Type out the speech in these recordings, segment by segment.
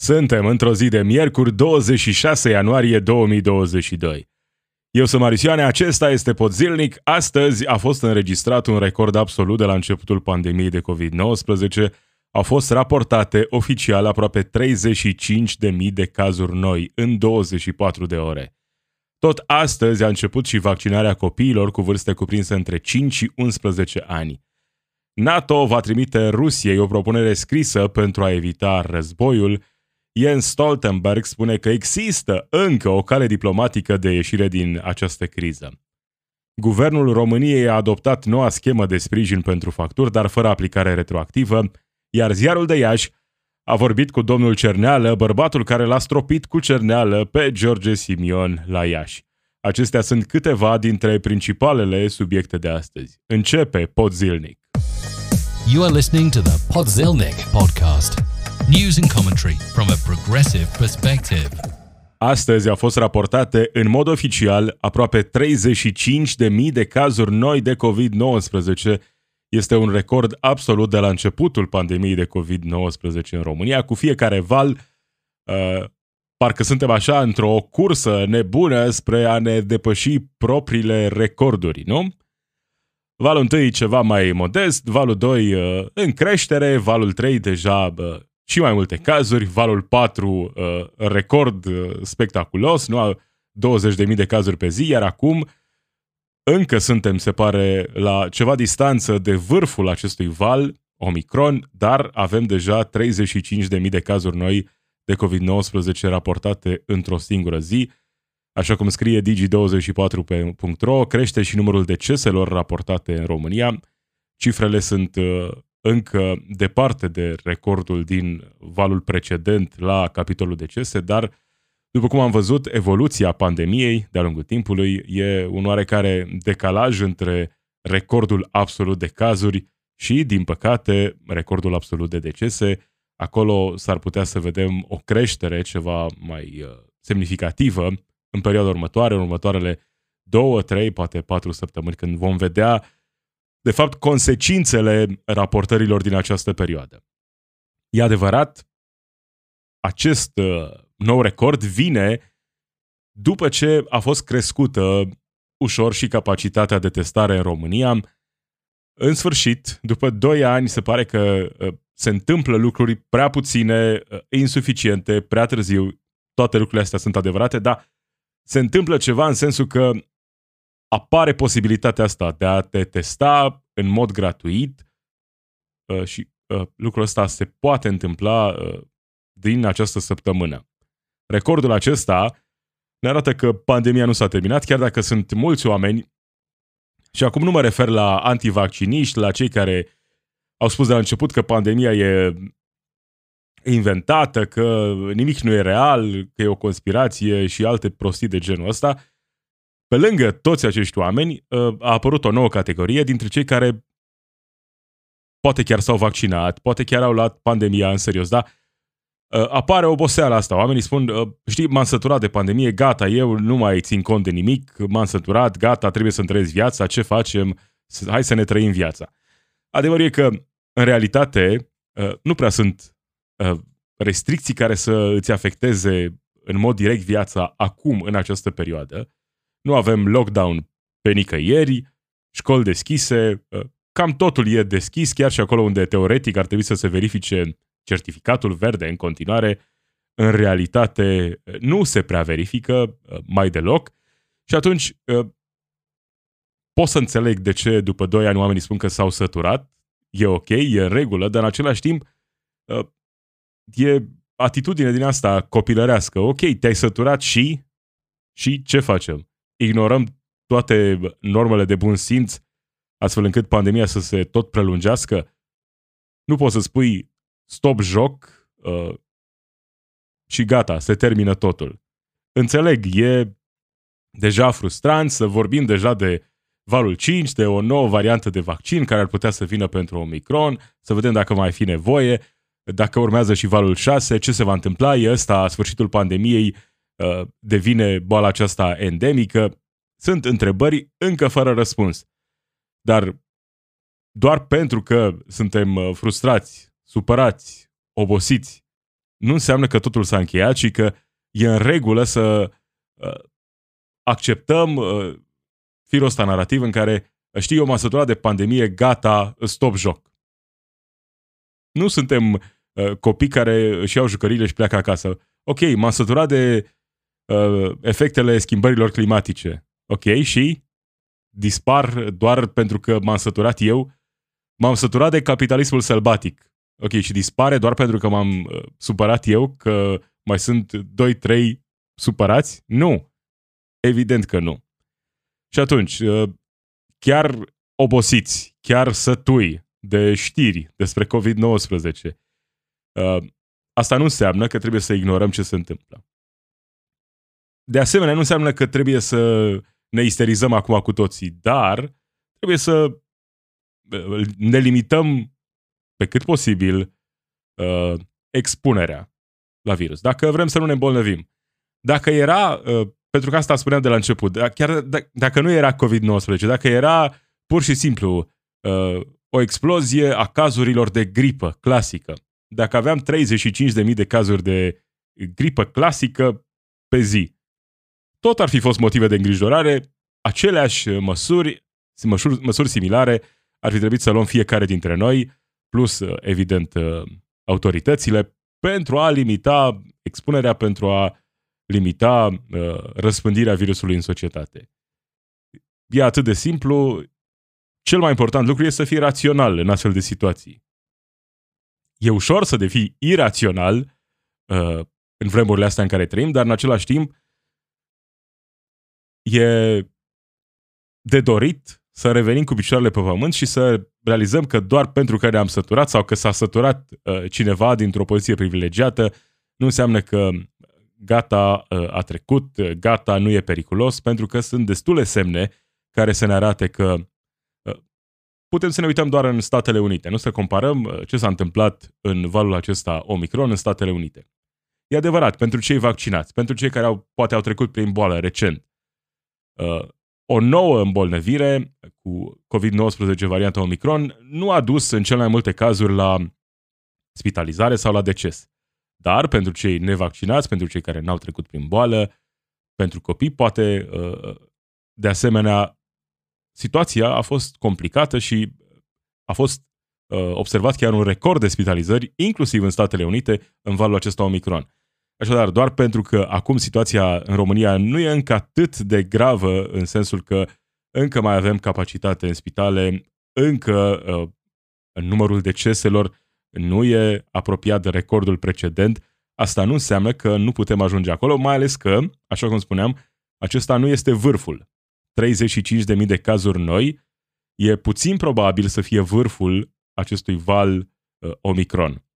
Suntem într-o zi de miercuri, 26 ianuarie 2022. Eu sunt Marisioane, acesta este Podzilnic. Astăzi a fost înregistrat un record absolut de la începutul pandemiei de COVID-19. Au fost raportate oficial aproape 35.000 de cazuri noi în 24 de ore. Tot astăzi a început și vaccinarea copiilor cu vârste cuprinse între 5 și 11 ani. NATO va trimite Rusiei o propunere scrisă pentru a evita războiul, Jens Stoltenberg spune că există încă o cale diplomatică de ieșire din această criză. Guvernul României a adoptat noua schemă de sprijin pentru facturi, dar fără aplicare retroactivă, iar ziarul de Iași a vorbit cu domnul Cerneală, bărbatul care l-a stropit cu cerneală pe George Simion la Iași. Acestea sunt câteva dintre principalele subiecte de astăzi. Începe Pod Zilnic. You are listening to the Podzilnic podcast. News and commentary from a progressive perspective. Astăzi au fost raportate în mod oficial aproape 35.000 de cazuri noi de COVID-19. Este un record absolut de la începutul pandemiei de COVID-19 în România. Cu fiecare val, uh, parcă suntem așa într-o cursă nebună spre a ne depăși propriile recorduri, nu? Valul 1 ceva mai modest, valul 2 uh, în creștere, valul 3 deja uh, și mai multe cazuri, valul 4 uh, record uh, spectaculos, nu 20.000 de cazuri pe zi, iar acum încă suntem, se pare, la ceva distanță de vârful acestui val, Omicron, dar avem deja 35.000 de cazuri noi de COVID-19 raportate într-o singură zi. Așa cum scrie digi24.ro, crește și numărul deceselor raportate în România. Cifrele sunt uh, încă departe de recordul din valul precedent la capitolul decese, dar după cum am văzut, evoluția pandemiei de-a lungul timpului e un oarecare decalaj între recordul absolut de cazuri și, din păcate, recordul absolut de decese. Acolo s-ar putea să vedem o creștere ceva mai uh, semnificativă în perioada următoare, în următoarele două, trei, poate patru săptămâni, când vom vedea de fapt, consecințele raportărilor din această perioadă. E adevărat, acest uh, nou record vine după ce a fost crescută ușor și capacitatea de testare în România. În sfârșit, după 2 ani, se pare că uh, se întâmplă lucruri prea puține, uh, insuficiente, prea târziu. Toate lucrurile astea sunt adevărate, dar se întâmplă ceva în sensul că apare posibilitatea asta de a te testa în mod gratuit uh, și uh, lucrul ăsta se poate întâmpla uh, din această săptămână. Recordul acesta ne arată că pandemia nu s-a terminat, chiar dacă sunt mulți oameni, și acum nu mă refer la antivacciniști, la cei care au spus de la început că pandemia e inventată, că nimic nu e real, că e o conspirație și alte prostii de genul ăsta, pe lângă toți acești oameni, uh, a apărut o nouă categorie dintre cei care poate chiar s-au vaccinat, poate chiar au luat pandemia în serios, da? Uh, apare oboseala asta. Oamenii spun, uh, știi, m-am săturat de pandemie, gata, eu nu mai țin cont de nimic, m-am săturat, gata, trebuie să-mi trăiesc viața, ce facem? Hai să ne trăim viața. Adevărul e că, în realitate, nu prea sunt restricții care să îți afecteze în mod direct viața acum, în această perioadă. Nu avem lockdown pe nicăieri, școli deschise, ă, cam totul e deschis, chiar și acolo unde teoretic ar trebui să se verifice certificatul verde în continuare, în realitate ă, nu se prea verifică ă, mai deloc și atunci pot să înțeleg de ce după 2 ani oamenii spun că s-au săturat, e ok, e în regulă, dar în același timp e atitudine din asta copilărească. Ok, te-ai săturat și și ce facem? Ignorăm toate normele de bun simț, astfel încât pandemia să se tot prelungească, nu poți să spui stop joc uh, și gata, se termină totul. Înțeleg, e deja frustrant să vorbim deja de valul 5, de o nouă variantă de vaccin care ar putea să vină pentru Omicron, să vedem dacă mai fi nevoie, dacă urmează și valul 6, ce se va întâmpla, e ăsta sfârșitul pandemiei, Uh, devine boala aceasta endemică, sunt întrebări încă fără răspuns. Dar doar pentru că suntem uh, frustrați, supărați, obosiți nu înseamnă că totul s-a încheiat și că e în regulă să uh, acceptăm uh, firul ăsta narrativ în care știi, eu m-am săturat de pandemie, gata, stop joc. Nu suntem uh, copii care își iau jucăriile și pleacă acasă. Ok, m-am săturat de uh, efectele schimbărilor climatice. Ok, și dispar doar pentru că m-am săturat eu. M-am săturat de capitalismul sălbatic. Ok, și dispare doar pentru că m-am uh, supărat eu, că mai sunt 2-3 supărați? Nu. Evident că nu. Și atunci, uh, chiar obosiți, chiar sătui de știri despre COVID-19, uh, asta nu înseamnă că trebuie să ignorăm ce se întâmplă. De asemenea, nu înseamnă că trebuie să ne isterizăm acum cu toții, dar trebuie să uh, ne limităm pe cât posibil uh, expunerea la virus. Dacă vrem să nu ne îmbolnăvim. Dacă era, uh, pentru că asta spuneam de la început, da, chiar d- dacă nu era COVID-19, dacă era pur și simplu uh, o explozie a cazurilor de gripă clasică, dacă aveam 35.000 de cazuri de gripă clasică pe zi, tot ar fi fost motive de îngrijorare, aceleași măsuri, măsuri, măsuri similare ar fi trebuit să luăm fiecare dintre noi, plus, evident, autoritățile, pentru a limita expunerea, pentru a limita uh, răspândirea virusului în societate. E atât de simplu. Cel mai important lucru este să fii rațional în astfel de situații. E ușor să devii irațional uh, în vremurile astea în care trăim, dar în același timp e de dorit să revenim cu picioarele pe pământ și să realizăm că doar pentru că ne-am săturat sau că s-a săturat uh, cineva dintr-o poziție privilegiată, nu înseamnă că gata, uh, a trecut, uh, gata, nu e periculos, pentru că sunt destule semne care să ne arate că uh, putem să ne uităm doar în Statele Unite, nu să comparăm ce s-a întâmplat în valul acesta Omicron în Statele Unite. E adevărat, pentru cei vaccinați, pentru cei care au, poate au trecut prin boală recent, o nouă îmbolnăvire cu COVID-19 varianta Omicron nu a dus în cel mai multe cazuri la spitalizare sau la deces. Dar pentru cei nevaccinați, pentru cei care n-au trecut prin boală, pentru copii, poate uh, de asemenea situația a fost complicată și a fost uh, observat chiar un record de spitalizări, inclusiv în Statele Unite, în valul acesta Omicron. Așadar, doar pentru că acum situația în România nu e încă atât de gravă în sensul că încă mai avem capacitate în spitale, încă uh, numărul deceselor nu e apropiat de recordul precedent, asta nu înseamnă că nu putem ajunge acolo, mai ales că, așa cum spuneam, acesta nu este vârful. 35.000 de cazuri noi e puțin probabil să fie vârful acestui val uh, Omicron.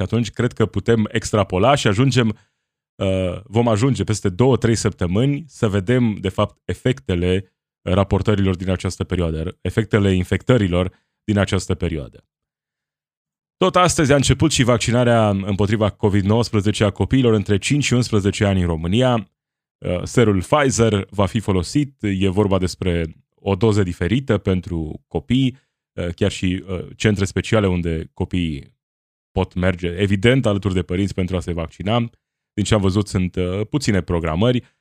Și atunci cred că putem extrapola și ajungem, uh, vom ajunge peste 2-3 săptămâni să vedem, de fapt, efectele raportărilor din această perioadă, efectele infectărilor din această perioadă. Tot astăzi a început și vaccinarea împotriva COVID-19 a copiilor între 5 și 11 ani în România. Uh, serul Pfizer va fi folosit, e vorba despre o doză diferită pentru copii, uh, chiar și uh, centre speciale unde copiii pot merge, evident, alături de părinți pentru a se vaccina. Din ce am văzut, sunt puține programări.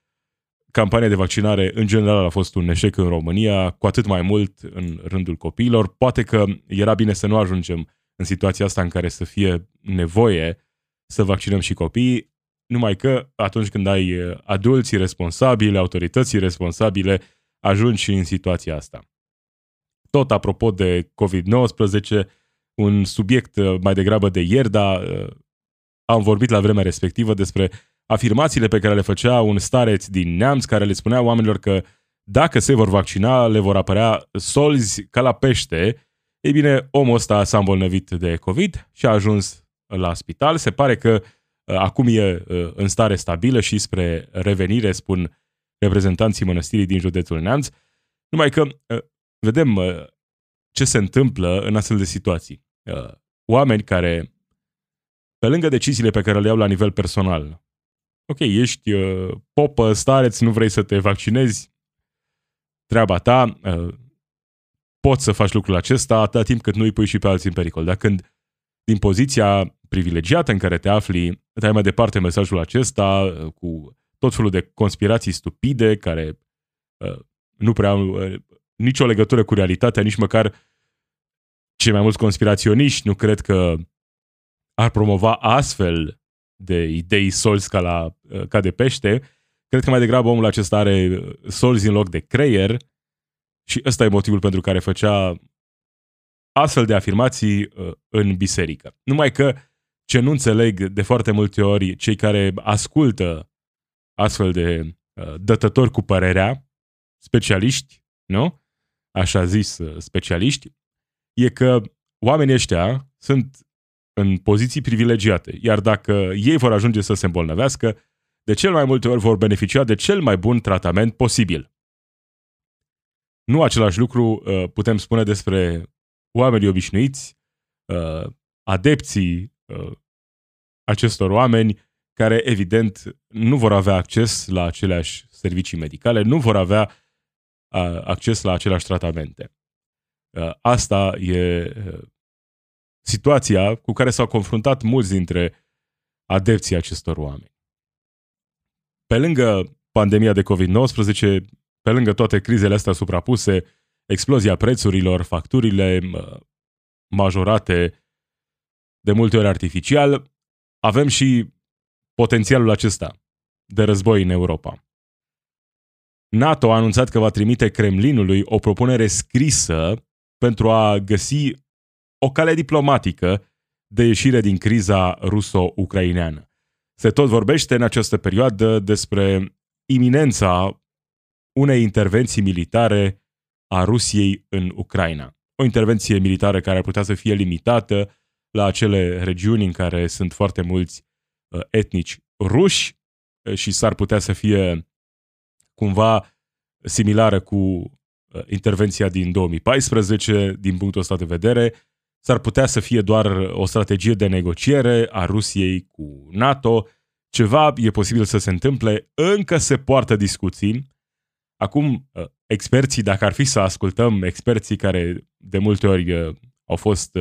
Campania de vaccinare, în general, a fost un eșec în România, cu atât mai mult în rândul copiilor. Poate că era bine să nu ajungem în situația asta în care să fie nevoie să vaccinăm și copiii, numai că atunci când ai uh, adulții responsabile, autorității responsabile, ajungi și în situația asta. Tot apropo de COVID-19, un subiect uh, mai degrabă de ieri, dar uh, am vorbit la vremea respectivă despre afirmațiile pe care le făcea un stareț din neamț care le spunea oamenilor că dacă se vor vaccina, le vor apărea solzi ca la pește ei bine, omul ăsta s-a îmbolnăvit de COVID și a ajuns la spital. Se pare că uh, acum e uh, în stare stabilă și spre revenire, spun reprezentanții mănăstirii din județul Neamț. Numai că uh, vedem uh, ce se întâmplă în astfel de situații. Uh, oameni care, pe lângă deciziile pe care le iau la nivel personal, ok, ești uh, popă, stareț, nu vrei să te vaccinezi, treaba ta, uh, poți să faci lucrul acesta atâta timp cât nu îi pui și pe alții în pericol. Dar când din poziția privilegiată în care te afli, dai mai departe mesajul acesta uh, cu tot felul de conspirații stupide care uh, nu prea au uh, nicio legătură cu realitatea, nici măcar cei mai mulți conspiraționiști nu cred că ar promova astfel de idei solzi ca, la, uh, ca de pește. Cred că mai degrabă omul acesta are uh, solzi în loc de creier și ăsta e motivul pentru care făcea astfel de afirmații uh, în biserică. Numai că ce nu înțeleg de foarte multe ori cei care ascultă astfel de uh, dătători cu părerea, specialiști, nu? Așa zis, uh, specialiști, e că oamenii ăștia sunt în poziții privilegiate, iar dacă ei vor ajunge să se îmbolnăvească, de cel mai multe ori vor beneficia de cel mai bun tratament posibil. Nu același lucru uh, putem spune despre oamenii obișnuiți, uh, adepții uh, acestor oameni care evident nu vor avea acces la aceleași servicii medicale, nu vor avea acces la aceleași tratamente. Asta e situația cu care s-au confruntat mulți dintre adepții acestor oameni. Pe lângă pandemia de COVID-19, pe lângă toate crizele astea suprapuse, explozia prețurilor, facturile majorate de multe ori artificial, avem și potențialul acesta de război în Europa. NATO a anunțat că va trimite Kremlinului o propunere scrisă pentru a găsi o cale diplomatică de ieșire din criza ruso-ucraineană. Se tot vorbește în această perioadă despre iminența unei intervenții militare a Rusiei în Ucraina. O intervenție militară care ar putea să fie limitată la acele regiuni în care sunt foarte mulți uh, etnici ruși uh, și s-ar putea să fie cumva similară cu uh, intervenția din 2014, din punctul ăsta de vedere, s-ar putea să fie doar o strategie de negociere a Rusiei cu NATO, ceva e posibil să se întâmple, încă se poartă discuții. Acum, experții, dacă ar fi să ascultăm experții care de multe ori au fost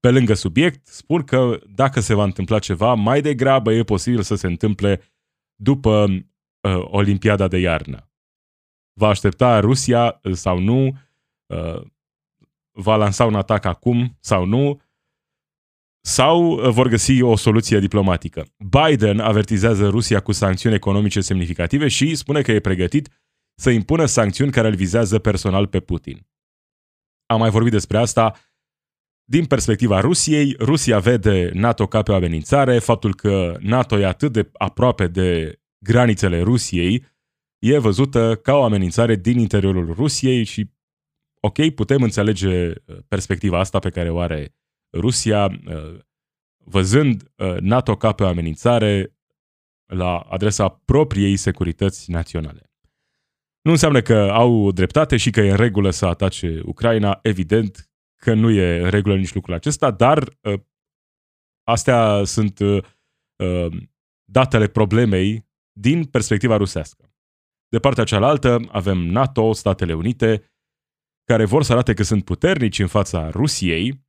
pe lângă subiect, spun că dacă se va întâmpla ceva, mai degrabă e posibil să se întâmple după uh, Olimpiada de iarnă. Va aștepta Rusia uh, sau nu? Uh, va lansa un atac acum sau nu? Sau uh, vor găsi o soluție diplomatică? Biden avertizează Rusia cu sancțiuni economice semnificative și spune că e pregătit să impună sancțiuni care îl vizează personal pe Putin. Am mai vorbit despre asta din perspectiva Rusiei, Rusia vede NATO ca pe o amenințare, faptul că NATO e atât de aproape de granițele Rusiei e văzută ca o amenințare din interiorul Rusiei și, ok, putem înțelege uh, perspectiva asta pe care o are Rusia, uh, văzând uh, NATO ca pe o amenințare la adresa propriei securități naționale. Nu înseamnă că au dreptate și că e în regulă să atace Ucraina, evident, că nu e în regulă nici lucrul acesta, dar uh, astea sunt uh, uh, datele problemei din perspectiva rusească. De partea cealaltă avem NATO, Statele Unite, care vor să arate că sunt puternici în fața Rusiei,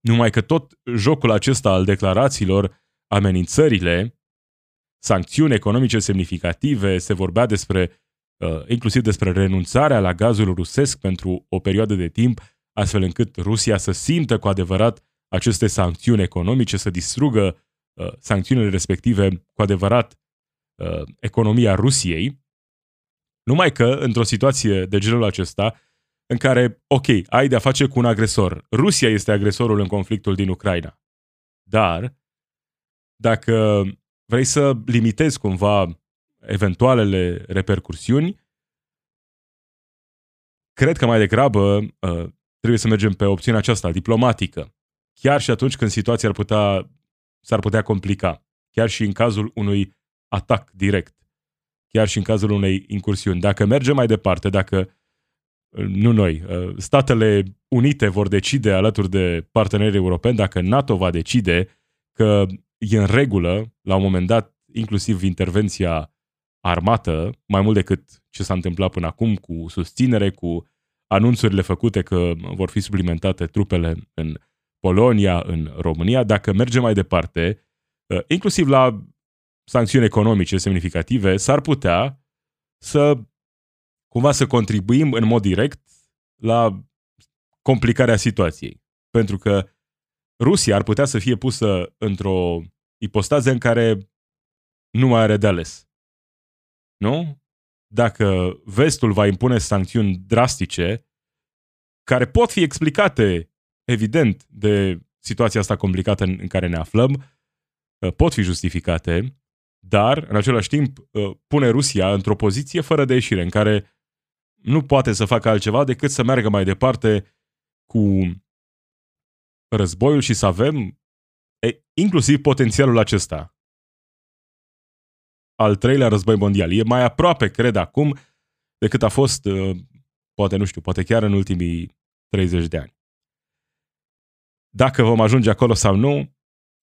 numai că tot jocul acesta al declarațiilor, amenințările, sancțiuni economice semnificative, se vorbea despre, uh, inclusiv despre renunțarea la gazul rusesc pentru o perioadă de timp, astfel încât Rusia să simtă cu adevărat aceste sancțiuni economice, să distrugă uh, sancțiunile respective cu adevărat uh, economia Rusiei, numai că într-o situație de genul acesta, în care, ok, ai de-a face cu un agresor, Rusia este agresorul în conflictul din Ucraina, dar dacă vrei să limitezi cumva eventualele repercursiuni, cred că mai degrabă uh, trebuie să mergem pe opțiunea aceasta, diplomatică. Chiar și atunci când situația ar putea, s-ar putea complica. Chiar și în cazul unui atac direct. Chiar și în cazul unei incursiuni. Dacă mergem mai departe, dacă nu noi, Statele Unite vor decide alături de partenerii europeni, dacă NATO va decide că e în regulă, la un moment dat, inclusiv intervenția armată, mai mult decât ce s-a întâmplat până acum, cu susținere, cu anunțurile făcute că vor fi suplimentate trupele în Polonia, în România, dacă mergem mai departe, uh, inclusiv la sancțiuni economice semnificative, s-ar putea să cumva să contribuim în mod direct la complicarea situației. Pentru că Rusia ar putea să fie pusă într-o ipostază în care nu mai are de ales. Nu? Dacă vestul va impune sancțiuni drastice, care pot fi explicate, evident, de situația asta complicată în, în care ne aflăm, uh, pot fi justificate, dar, în același timp, uh, pune Rusia într-o poziție fără de ieșire, în care nu poate să facă altceva decât să meargă mai departe cu războiul și să avem e, inclusiv potențialul acesta. Al treilea război mondial. E mai aproape, cred, acum decât a fost, uh, poate nu știu, poate chiar în ultimii 30 de ani. Dacă vom ajunge acolo sau nu,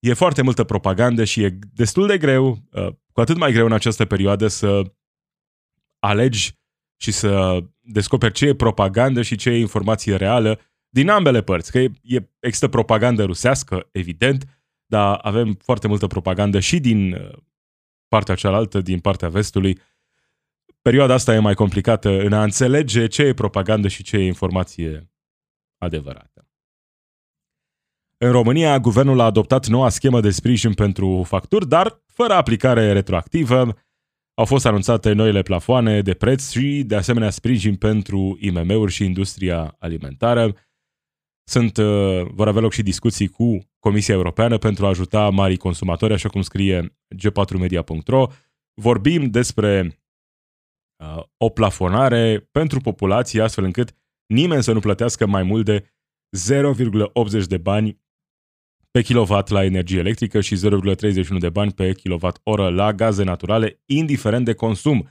e foarte multă propagandă și e destul de greu, uh, cu atât mai greu în această perioadă să alegi și să descoperi ce e propagandă și ce e informație reală din ambele părți, că e, e, există propagandă rusească, evident, dar avem foarte multă propagandă și din uh, partea cealaltă, din partea vestului. Perioada asta e mai complicată în a înțelege ce e propagandă și ce e informație adevărată. În România, guvernul a adoptat noua schemă de sprijin pentru facturi, dar fără aplicare retroactivă. Au fost anunțate noile plafoane de preț și, de asemenea, sprijin pentru IMM-uri și industria alimentară. Sunt, uh, vor avea loc și discuții cu Comisia Europeană pentru a ajuta marii consumatori, așa cum scrie g4media.ro. Vorbim despre uh, o plafonare pentru populație, astfel încât nimeni să nu plătească mai mult de 0,80 de bani pe kilowatt la energie electrică și 0,31 de bani pe kilowatt oră la gaze naturale, indiferent de consum,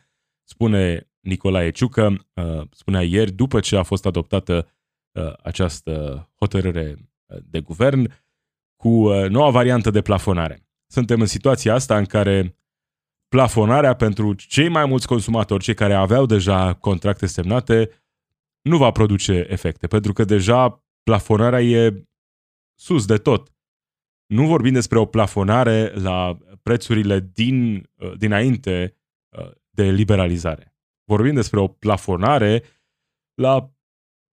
spune Nicolae Ciucă, uh, spunea ieri, după ce a fost adoptată uh, această hotărâre uh, de guvern, cu noua variantă de plafonare. Suntem în situația asta în care plafonarea pentru cei mai mulți consumatori, cei care aveau deja contracte semnate, nu va produce efecte, pentru că deja plafonarea e sus de tot. Nu vorbim despre o plafonare la prețurile din, uh, dinainte uh, de liberalizare. Vorbim despre o plafonare la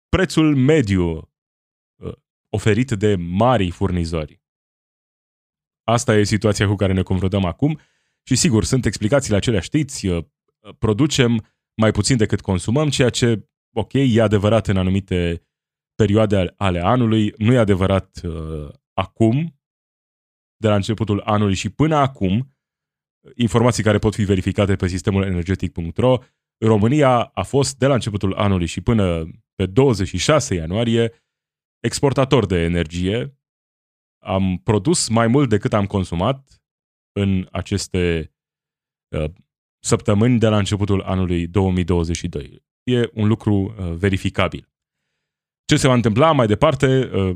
prețul mediu uh, oferit de mari furnizori. Asta e situația cu care ne confruntăm acum și sigur, sunt explicațiile acelea, știți, producem mai puțin decât consumăm, ceea ce, ok, e adevărat în anumite perioade ale anului, nu e adevărat uh, acum, de la începutul anului și până acum, informații care pot fi verificate pe sistemul energetic.ro, România a fost de la începutul anului și până pe 26 ianuarie exportator de energie. Am produs mai mult decât am consumat în aceste uh, săptămâni de la începutul anului 2022. E un lucru uh, verificabil. Ce se va întâmpla mai departe uh,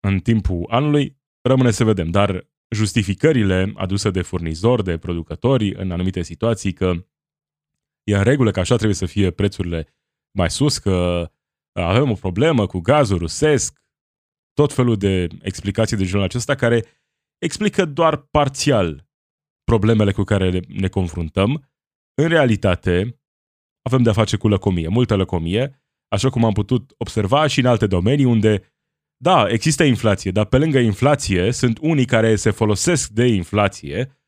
în timpul anului rămâne să vedem, dar justificările aduse de furnizori, de producători în anumite situații că e în regulă că așa trebuie să fie prețurile mai sus, că avem o problemă cu gazul rusesc, tot felul de explicații de genul acesta care explică doar parțial problemele cu care ne confruntăm. În realitate, avem de-a face cu lăcomie, multă lăcomie, așa cum am putut observa și în alte domenii unde da, există inflație, dar pe lângă inflație sunt unii care se folosesc de inflație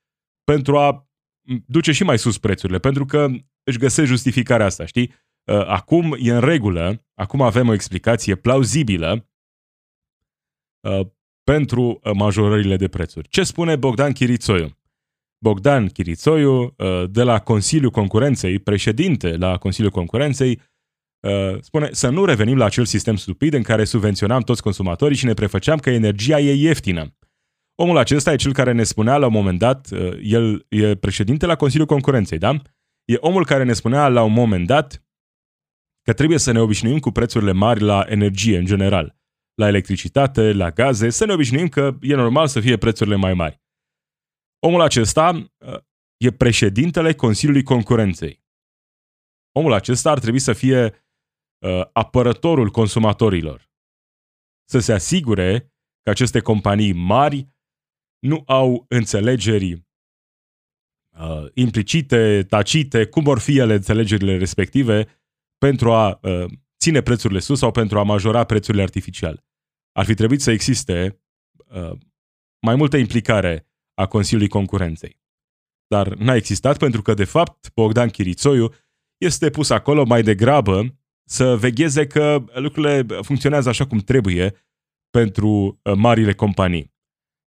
pentru a duce și mai sus prețurile, pentru că își găsesc justificarea asta, știi? Uh, acum e în regulă, acum avem o explicație plauzibilă uh, pentru majorările de prețuri. Ce spune Bogdan Chirițoiu? Bogdan Chirițoiu, uh, de la Consiliul Concurenței, președinte la Consiliul Concurenței, Uh, spune să nu revenim la acel sistem stupid în care subvenționam toți consumatorii și ne prefăceam că energia e ieftină. Omul acesta e cel care ne spunea la un moment dat, uh, el e președinte la Consiliul Concurenței, da? E omul care ne spunea la un moment dat că trebuie să ne obișnuim cu prețurile mari la energie în general, la electricitate, la gaze, să ne obișnuim că e normal să fie prețurile mai mari. Omul acesta uh, e președintele Consiliului Concurenței. Omul acesta ar trebui să fie uh, apărătorul consumatorilor. Să se asigure că aceste companii mari nu au înțelegeri uh, implicite, tacite, cum vor fi ele înțelegerile respective pentru a uh, ține prețurile sus sau pentru a majora prețurile artificial. Ar fi trebuit să existe uh, mai multă implicare a Consiliului Concurenței. Dar n-a existat pentru că, de fapt, Bogdan Chirițoiu este pus acolo mai degrabă să vegheze că lucrurile funcționează așa cum trebuie pentru uh, marile companii.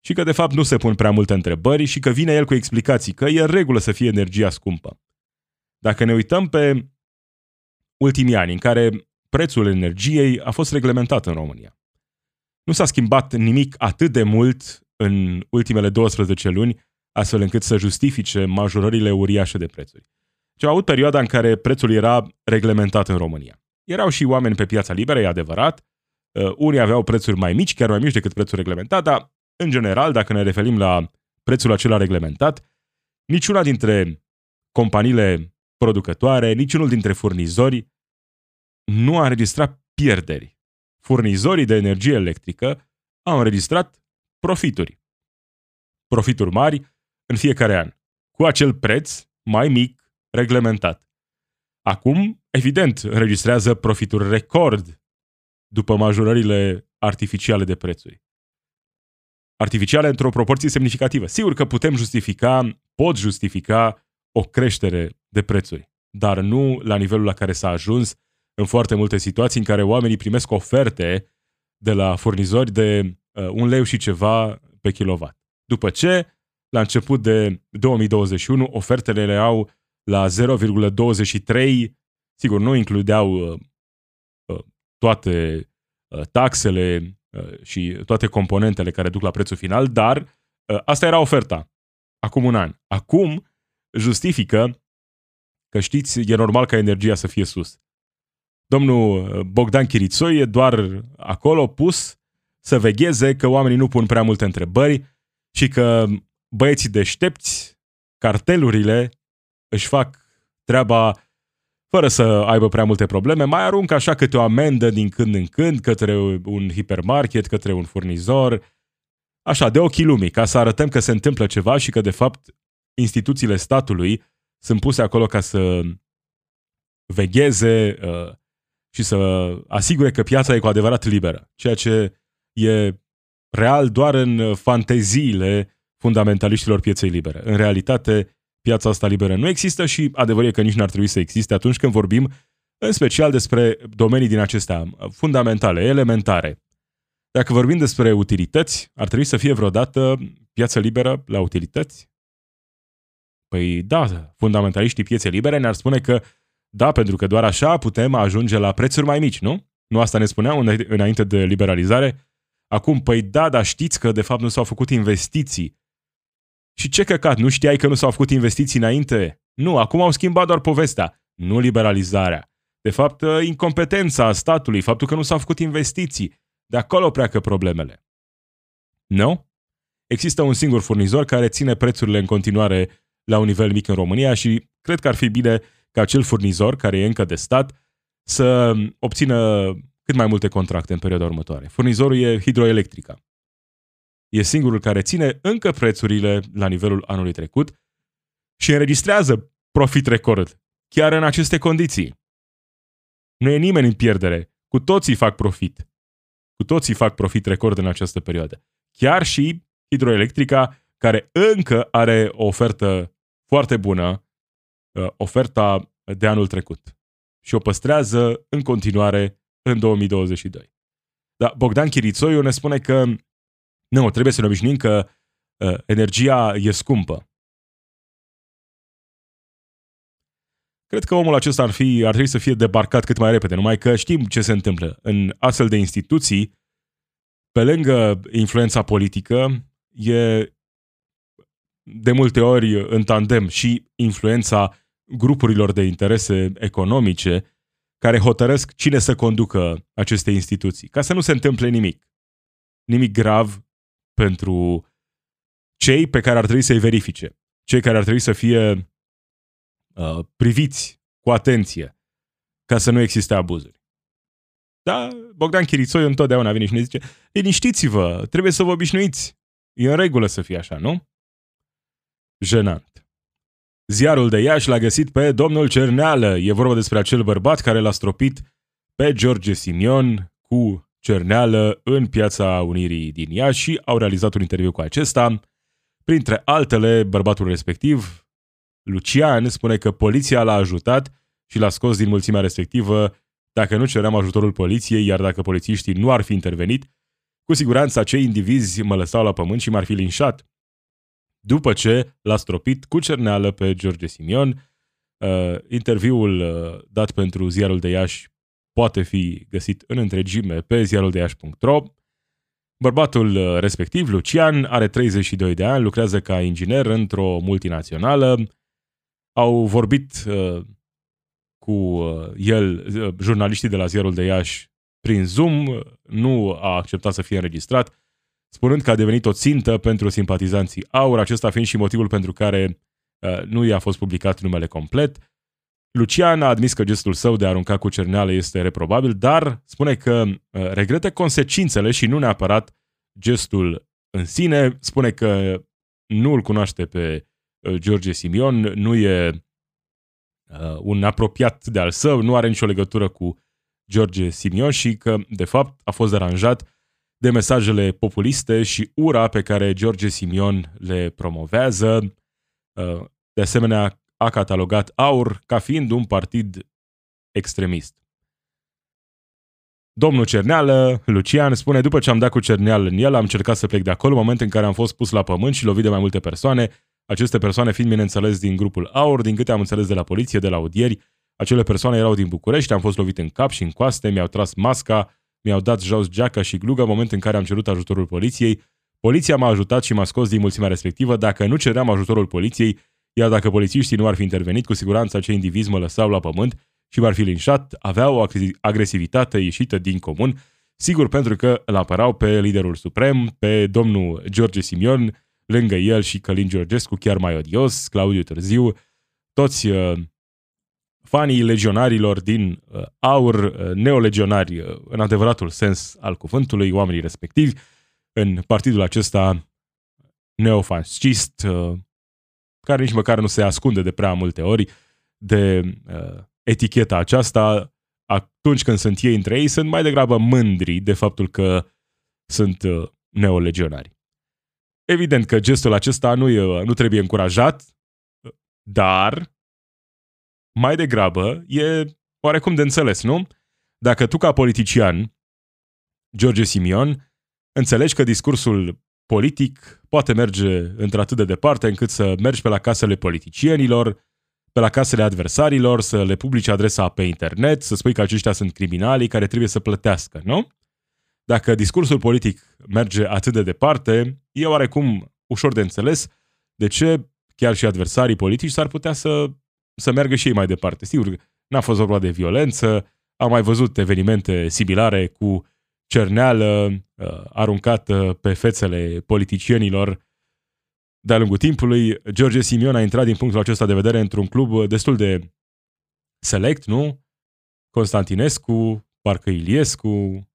Și că, de fapt, nu se pun prea multe întrebări și că vine el cu explicații că e în regulă să fie energia scumpă. Dacă ne uităm pe ultimii ani în care prețul energiei a fost reglementat în România, nu s-a schimbat nimic atât de mult în ultimele 12 luni, astfel încât să justifice majorările uriașe de prețuri. Ce au avut perioada în care prețul era reglementat în România. Erau și oameni pe piața liberă, e adevărat, uh, unii aveau prețuri mai mici, chiar mai mici decât prețul reglementat, dar, în general, dacă ne referim la prețul acela reglementat, niciuna dintre companiile producătoare, niciunul dintre furnizori nu a înregistrat pierderi. Furnizorii de energie electrică au înregistrat profituri. Profituri mari în fiecare an, cu acel preț mai mic reglementat. Acum, evident, înregistrează profituri record după majorările artificiale de prețuri. Artificiale într-o proporție semnificativă. Sigur că putem justifica, pot justifica o creștere de prețuri, dar nu la nivelul la care s-a ajuns în foarte multe situații în care oamenii primesc oferte de la furnizori de uh, un leu și ceva pe kilowatt. După ce, la început de 2021, ofertele le au la 0,23, sigur, nu includeau uh, uh, toate uh, taxele uh, și toate componentele care duc la prețul final, dar uh, asta era oferta acum un an. Acum justifică că știți, e normal ca energia să fie sus. Domnul uh, Bogdan Chirițoi e doar acolo pus să vegheze că oamenii nu pun prea multe întrebări și că băieții deștepți, cartelurile, își fac treaba fără să aibă prea multe probleme, mai aruncă așa câte o amendă din când în când către un hipermarket, către un furnizor, așa, de ochii lumii, ca să arătăm că se întâmplă ceva și că, de fapt, instituțiile statului sunt puse acolo ca să vegheze uh, și să asigure că piața e cu adevărat liberă, ceea ce e real doar în fanteziile fundamentaliștilor pieței libere. În realitate, piața asta liberă nu există și adevărul e că nici n-ar trebui să existe atunci când vorbim în special despre domenii din acestea fundamentale, elementare. Dacă vorbim despre utilități, ar trebui să fie vreodată piață liberă la utilități? Păi da, fundamentaliștii pieței libere ne-ar spune că da, pentru că doar așa putem ajunge la prețuri mai mici, nu? Nu asta ne spuneau înainte de liberalizare? Acum, păi da, dar știți că de fapt nu s-au făcut investiții. Și ce căcat, nu știai că nu s-au făcut investiții înainte? Nu, acum au schimbat doar povestea, nu liberalizarea. De fapt, ă, incompetența statului, faptul că nu s-au făcut investiții. De acolo pleacă problemele. Nu? Există un singur furnizor care ține prețurile în continuare la un nivel mic în România și cred că ar fi bine ca acel furnizor, care e încă de stat, să obțină cât mai multe contracte în perioada următoare. Furnizorul e hidroelectrica. E singurul care ține încă prețurile la nivelul anului trecut și înregistrează profit record, chiar în aceste condiții. Nu e nimeni în pierdere, cu toții fac profit. Cu toții fac profit record în această perioadă. Chiar și hidroelectrica, care încă are o ofertă foarte bună, uh, oferta de anul trecut. Și o păstrează în continuare în 2022. Dar Bogdan Chirițoiu ne spune că nu, trebuie să ne obișnuim că uh, energia e scumpă. Cred că omul acesta ar, fi, ar trebui să fie debarcat cât mai repede, numai că știm ce se întâmplă. În astfel de instituții, pe lângă influența politică, e de multe ori în tandem și influența grupurilor de interese economice care hotărăsc cine să conducă aceste instituții, ca să nu se întâmple nimic. Nimic grav pentru cei pe care ar trebui să-i verifice, cei care ar trebui să fie uh, priviți cu atenție ca să nu existe abuzuri. Da? Bogdan Chirițoi întotdeauna vine și ne zice, liniștiți-vă, trebuie să vă obișnuiți. E în regulă să fie așa, nu? Jenant. Ziarul de Iași l-a găsit pe domnul Cerneală. E vorba despre acel bărbat care l-a stropit pe George Simion cu Cerneală în piața Unirii din Iași și au realizat un interviu cu acesta. Printre altele, bărbatul respectiv, Lucian, spune că poliția l-a ajutat și l-a scos din mulțimea respectivă dacă nu ceream ajutorul poliției, iar dacă polițiștii nu ar fi intervenit, cu siguranță acei indivizi mă lăsau la pământ și m-ar fi linșat. După ce l-a stropit cu cerneală pe George Simion, uh, interviul uh, dat pentru ziarul de Iași poate fi găsit în întregime pe ziaruldeași.ro. Bărbatul uh, respectiv, Lucian, are 32 de ani, lucrează ca inginer într-o multinațională. Au vorbit uh, cu uh, el, uh, jurnaliștii de la ziarul de Iași, prin Zoom, nu a acceptat să fie înregistrat, spunând că a devenit o țintă pentru simpatizanții AUR, acesta fiind și motivul pentru care uh, nu i-a fost publicat numele complet. Lucian a admis că gestul său de a arunca cu cerneală este reprobabil, dar spune că uh, regretă consecințele și nu neapărat gestul în sine. Spune că nu îl cunoaște pe uh, George Simion, nu e uh, un apropiat de al său, nu are nicio legătură cu George Simion și că, de fapt, a fost deranjat de mesajele populiste și ura pe care George Simion le promovează. De asemenea, a catalogat AUR ca fiind un partid extremist. Domnul Cerneală, Lucian, spune, după ce am dat cu Cerneală în el, am încercat să plec de acolo, moment în care am fost pus la pământ și lovit de mai multe persoane, aceste persoane fiind, bineînțeles, din grupul AUR, din câte am înțeles de la poliție, de la audieri, acele persoane erau din București, am fost lovit în cap și în coaste, mi-au tras masca, mi-au dat jos geaca și glugă în moment în care am cerut ajutorul poliției. Poliția m-a ajutat și m-a scos din mulțimea respectivă. Dacă nu ceream ajutorul poliției, iar dacă polițiștii nu ar fi intervenit, cu siguranță acei indivizi mă lăsau la pământ și m-ar fi linșat, avea o agresivitate ieșită din comun, sigur pentru că îl apărau pe liderul suprem, pe domnul George Simion, lângă el și Călin Georgescu, chiar mai odios, Claudiu Târziu, toți uh, fanii legionarilor din uh, aur, uh, neolegionari uh, în adevăratul sens al cuvântului, oamenii respectivi, în partidul acesta neofascist, uh, care nici măcar nu se ascunde de prea multe ori de uh, eticheta aceasta, atunci când sunt ei între ei, sunt mai degrabă mândri de faptul că sunt uh, neolegionari. Evident că gestul acesta nu, e, nu trebuie încurajat, dar mai degrabă e oarecum de înțeles, nu? Dacă tu ca politician, George Simion, înțelegi că discursul politic poate merge într-atât de departe încât să mergi pe la casele politicienilor, pe la casele adversarilor, să le publici adresa pe internet, să spui că aceștia sunt criminalii care trebuie să plătească, nu? Dacă discursul politic merge atât de departe, e oarecum ușor de înțeles de ce chiar și adversarii politici s-ar putea să, să meargă și ei mai departe. Sigur, n-a fost vorba de violență, am mai văzut evenimente similare cu cerneală uh, aruncată pe fețele politicienilor de-a lungul timpului. George Simion a intrat din punctul acesta de vedere într-un club destul de select, nu? Constantinescu, parcă Iliescu,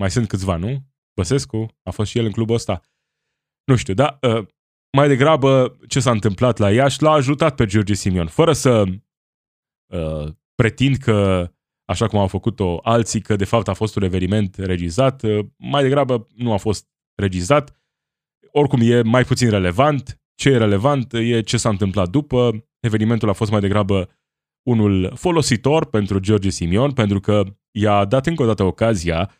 mai sunt câțiva, nu? Băsescu, a fost și el în clubul ăsta. Nu știu, da? Uh, mai degrabă, ce s-a întâmplat la Iași l-a ajutat pe George Simion, fără să uh, pretind că așa cum au făcut-o alții, că de fapt a fost un eveniment regizat. Mai degrabă nu a fost regizat. Oricum e mai puțin relevant. Ce e relevant e ce s-a întâmplat după. Evenimentul a fost mai degrabă unul folositor pentru George Simion, pentru că i-a dat încă o dată ocazia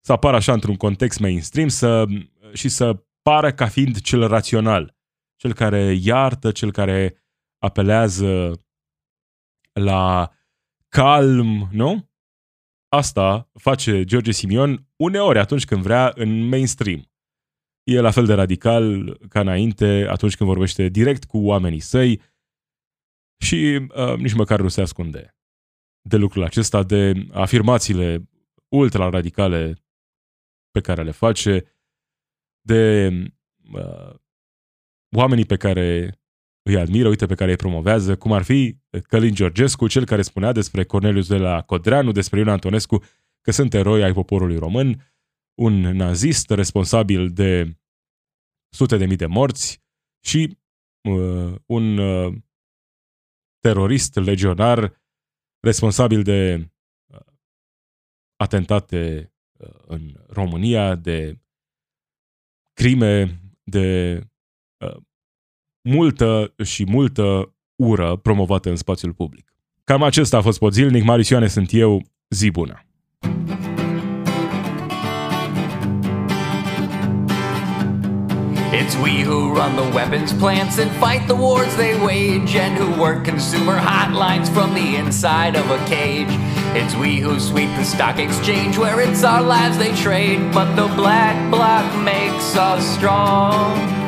să apară așa într-un context mainstream să, și să pară ca fiind cel rațional, cel care iartă, cel care apelează la calm, nu? Asta face George Simion uneori atunci când vrea în mainstream. E la fel de radical ca înainte atunci când vorbește direct cu oamenii săi și uh, nici măcar nu se ascunde de lucrul acesta, de afirmațiile ultra-radicale pe care le face, de uh, oamenii pe care îi admiră, uite, pe care îi promovează, cum ar fi Călin Georgescu, cel care spunea despre Cornelius de la Codreanu, despre Ion Antonescu, că sunt eroi ai poporului român, un nazist responsabil de sute de mii de morți și uh, un uh, terorist legionar responsabil de uh, atentate uh, în România, de crime, de uh, multă și multă ură promovată în spațiul public. Cam acesta a fost Podzilnic, Marius Ioane sunt eu, zi bună! It's we who run the weapons plants and fight the wars they wage, and who work consumer hotlines from the inside of a cage. It's we who sweep the stock exchange where it's our lives they trade, but the black bloc makes us strong.